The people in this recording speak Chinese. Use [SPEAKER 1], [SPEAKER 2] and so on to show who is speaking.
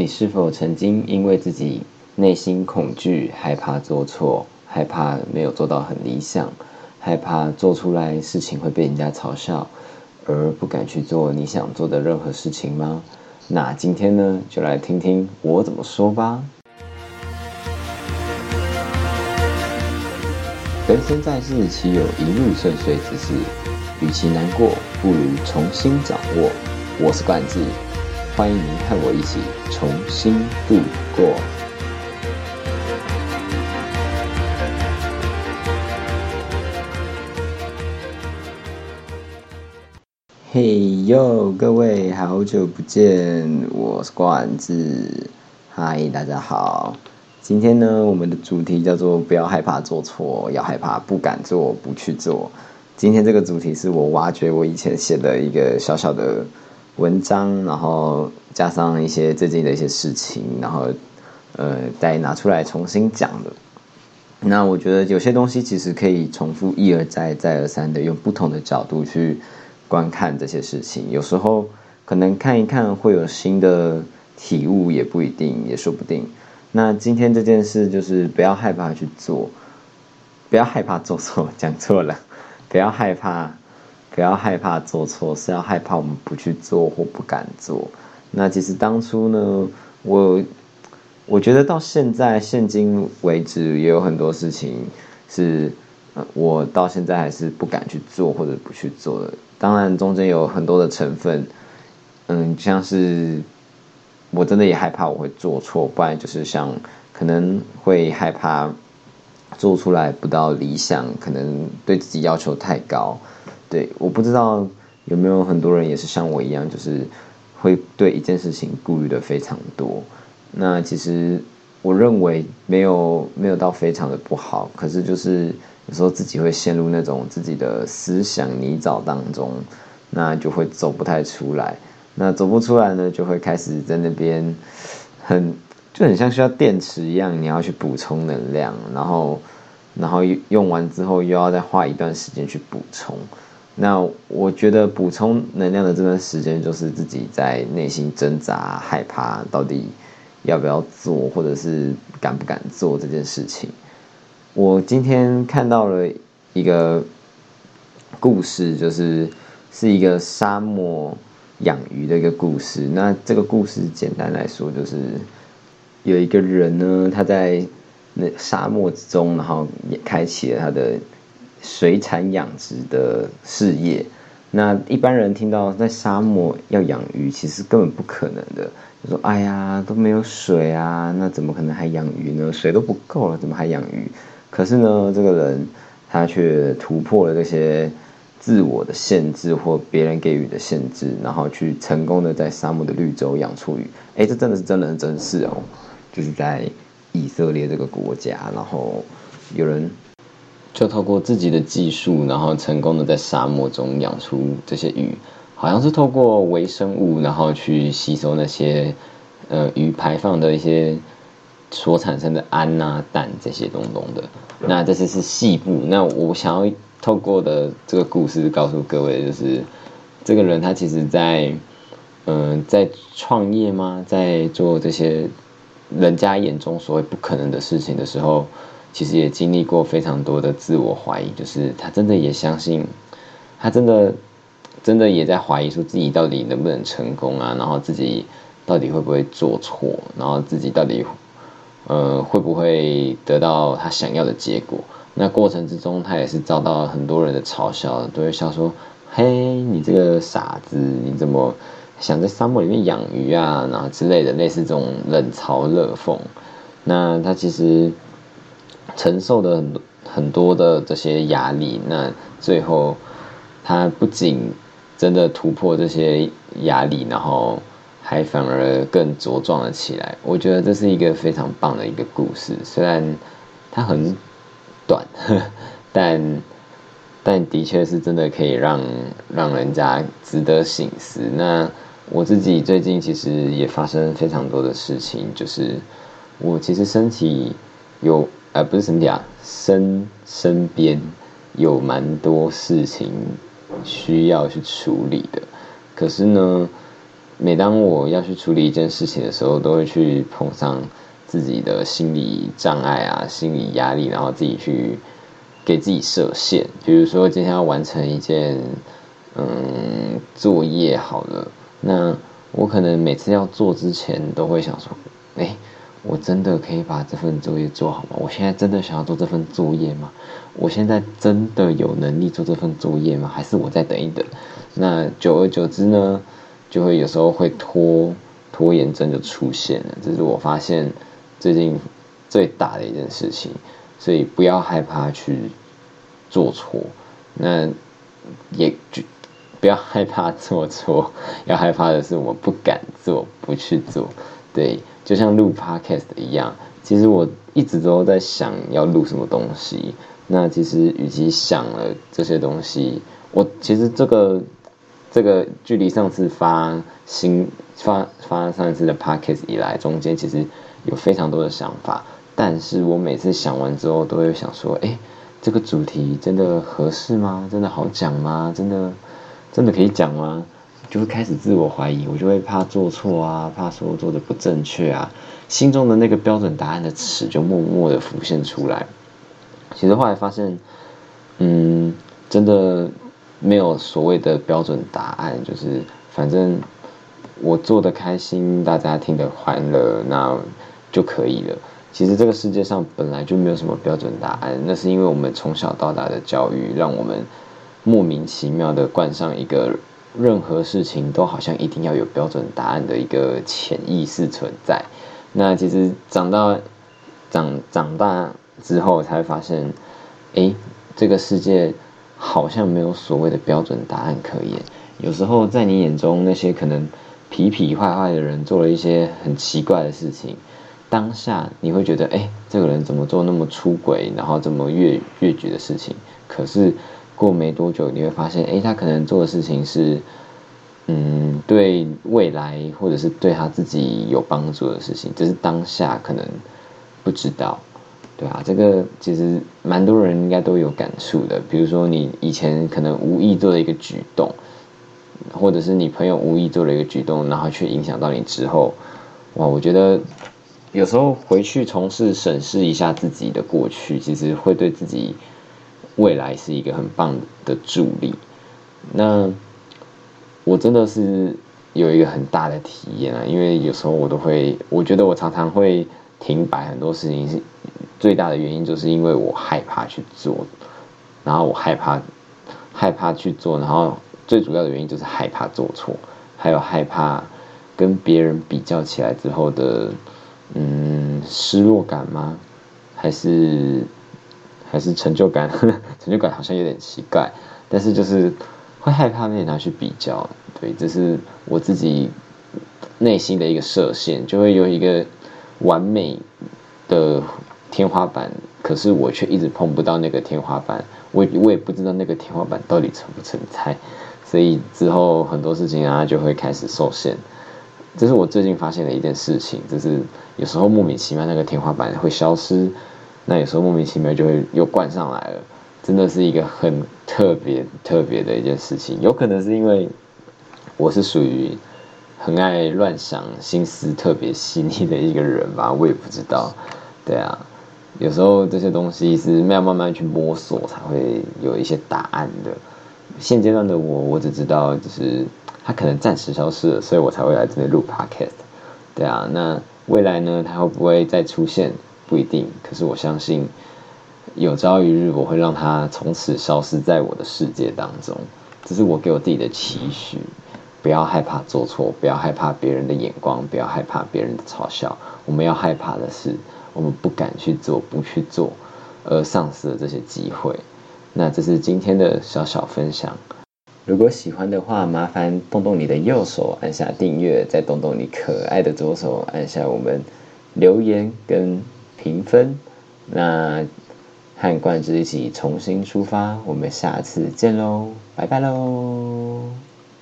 [SPEAKER 1] 你是否曾经因为自己内心恐惧、害怕做错、害怕没有做到很理想、害怕做出来事情会被人家嘲笑，而不敢去做你想做的任何事情吗？那今天呢，就来听听我怎么说吧。人生在世，岂有一路顺遂之事？与其难过，不如重新掌握。我是冠志，欢迎您和我一起重新度过。嘿哟，各位好久不见，我是冠志，嗨，大家好。今天呢，我们的主题叫做“不要害怕做错，要害怕不敢做，不去做”。今天这个主题是我挖掘我以前写的一个小小的文章，然后加上一些最近的一些事情，然后呃再拿出来重新讲的。那我觉得有些东西其实可以重复一而再、再而三的用不同的角度去观看这些事情。有时候可能看一看会有新的体悟，也不一定，也说不定。那今天这件事就是不要害怕去做，不要害怕做错，讲错了，不要害怕，不要害怕做错，是要害怕我们不去做或不敢做。那其实当初呢，我我觉得到现在现今为止，也有很多事情是，我到现在还是不敢去做或者不去做的。当然中间有很多的成分，嗯，像是。我真的也害怕我会做错，不然就是像可能会害怕做出来不到理想，可能对自己要求太高。对，我不知道有没有很多人也是像我一样，就是会对一件事情顾虑的非常多。那其实我认为没有没有到非常的不好，可是就是有时候自己会陷入那种自己的思想泥沼当中，那就会走不太出来。那走不出来呢，就会开始在那边很就很像需要电池一样，你要去补充能量，然后然后用完之后又要再花一段时间去补充。那我觉得补充能量的这段时间，就是自己在内心挣扎、害怕，到底要不要做，或者是敢不敢做这件事情。我今天看到了一个故事，就是是一个沙漠。养鱼的一个故事。那这个故事简单来说，就是有一个人呢，他在那沙漠之中，然后也开启了他的水产养殖的事业。那一般人听到在沙漠要养鱼，其实根本不可能的。就说：“哎呀，都没有水啊，那怎么可能还养鱼呢？水都不够了，怎么还养鱼？”可是呢，这个人他却突破了这些。自我的限制或别人给予的限制，然后去成功的在沙漠的绿洲养出鱼。哎，这真的是真人真事哦，就是在以色列这个国家，然后有人就透过自己的技术，然后成功的在沙漠中养出这些鱼，好像是透过微生物，然后去吸收那些呃鱼排放的一些所产生的氨啊氮这些东东的。那这些是细部，那我想要。透过的这个故事告诉各位，就是这个人他其实，在嗯，在创业吗？在做这些人家眼中所谓不可能的事情的时候，其实也经历过非常多的自我怀疑，就是他真的也相信，他真的真的也在怀疑说自己到底能不能成功啊？然后自己到底会不会做错？然后自己到底呃会不会得到他想要的结果？那过程之中，他也是遭到很多人的嘲笑，都会笑说：“嘿，你这个傻子，你怎么想在沙漠里面养鱼啊？然后之类的，类似这种冷嘲热讽。”那他其实承受的很多很多的这些压力，那最后他不仅真的突破这些压力，然后还反而更茁壮了起来。我觉得这是一个非常棒的一个故事，虽然它很。短，但但的确是真的可以让让人家值得醒思。那我自己最近其实也发生非常多的事情，就是我其实身体有，呃，不是身体啊，身身边有蛮多事情需要去处理的。可是呢，每当我要去处理一件事情的时候，都会去碰上自己的心理障碍啊、心理压力，然后自己去给自己设限。比如说今天要完成一件嗯作业，好了，那我可能每次要做之前都会想说，哎。我真的可以把这份作业做好吗？我现在真的想要做这份作业吗？我现在真的有能力做这份作业吗？还是我再等一等？那久而久之呢，就会有时候会拖拖延症就出现了。这是我发现最近最大的一件事情。所以不要害怕去做错，那也就不要害怕做错。要害怕的是我不敢做，不去做。对。就像录 podcast 一样，其实我一直都在想要录什么东西。那其实与其想了这些东西，我其实这个这个距离上次发新发发上一次的 podcast 以来，中间其实有非常多的想法。但是我每次想完之后，都会想说：，哎，这个主题真的合适吗？真的好讲吗？真的真的可以讲吗？就会开始自我怀疑，我就会怕做错啊，怕说做的不正确啊，心中的那个标准答案的尺就默默的浮现出来。其实后来发现，嗯，真的没有所谓的标准答案，就是反正我做的开心，大家听得欢乐，那就可以了。其实这个世界上本来就没有什么标准答案，那是因为我们从小到大的教育，让我们莫名其妙的冠上一个。任何事情都好像一定要有标准答案的一个潜意识存在。那其实长到长长大之后，才会发现，哎，这个世界好像没有所谓的标准答案可言。有时候在你眼中，那些可能痞痞坏坏的人做了一些很奇怪的事情，当下你会觉得，哎，这个人怎么做那么出轨，然后这么越越矩的事情？可是。过没多久，你会发现，哎，他可能做的事情是，嗯，对未来或者是对他自己有帮助的事情，只是当下可能不知道，对啊，这个其实蛮多人应该都有感触的。比如说，你以前可能无意做的一个举动，或者是你朋友无意做了一个举动，然后却影响到你之后，哇，我觉得有时候回去从事审视一下自己的过去，其实会对自己。未来是一个很棒的助力。那我真的是有一个很大的体验啊，因为有时候我都会，我觉得我常常会停摆很多事情，是最大的原因，就是因为我害怕去做，然后我害怕害怕去做，然后最主要的原因就是害怕做错，还有害怕跟别人比较起来之后的嗯失落感吗？还是？还是成就感，成就感好像有点奇怪，但是就是会害怕被拿去比较，对，这是我自己内心的一个设限，就会有一个完美的天花板，可是我却一直碰不到那个天花板，我我也不知道那个天花板到底存不存在，所以之后很多事情啊就会开始受限，这是我最近发现的一件事情，就是有时候莫名其妙那个天花板会消失。那有时候莫名其妙就会又灌上来了，真的是一个很特别特别的一件事情。有可能是因为我是属于很爱乱想、心思特别细腻的一个人吧，我也不知道。对啊，有时候这些东西是要慢慢去摸索才会有一些答案的。现阶段的我，我只知道就是它可能暂时消失了，所以我才会来这里录 podcast。对啊，那未来呢，它会不会再出现？不一定，可是我相信，有朝一日我会让它从此消失在我的世界当中。这是我给我自己的期许。不要害怕做错，不要害怕别人的眼光，不要害怕别人的嘲笑。我们要害怕的是，我们不敢去做，不去做，而丧失了这些机会。那这是今天的小小分享。如果喜欢的话，麻烦动动你的右手按下订阅，再动动你可爱的左手按下我们留言跟。评分，那和冠之一起重新出发，我们下次见喽，拜拜喽。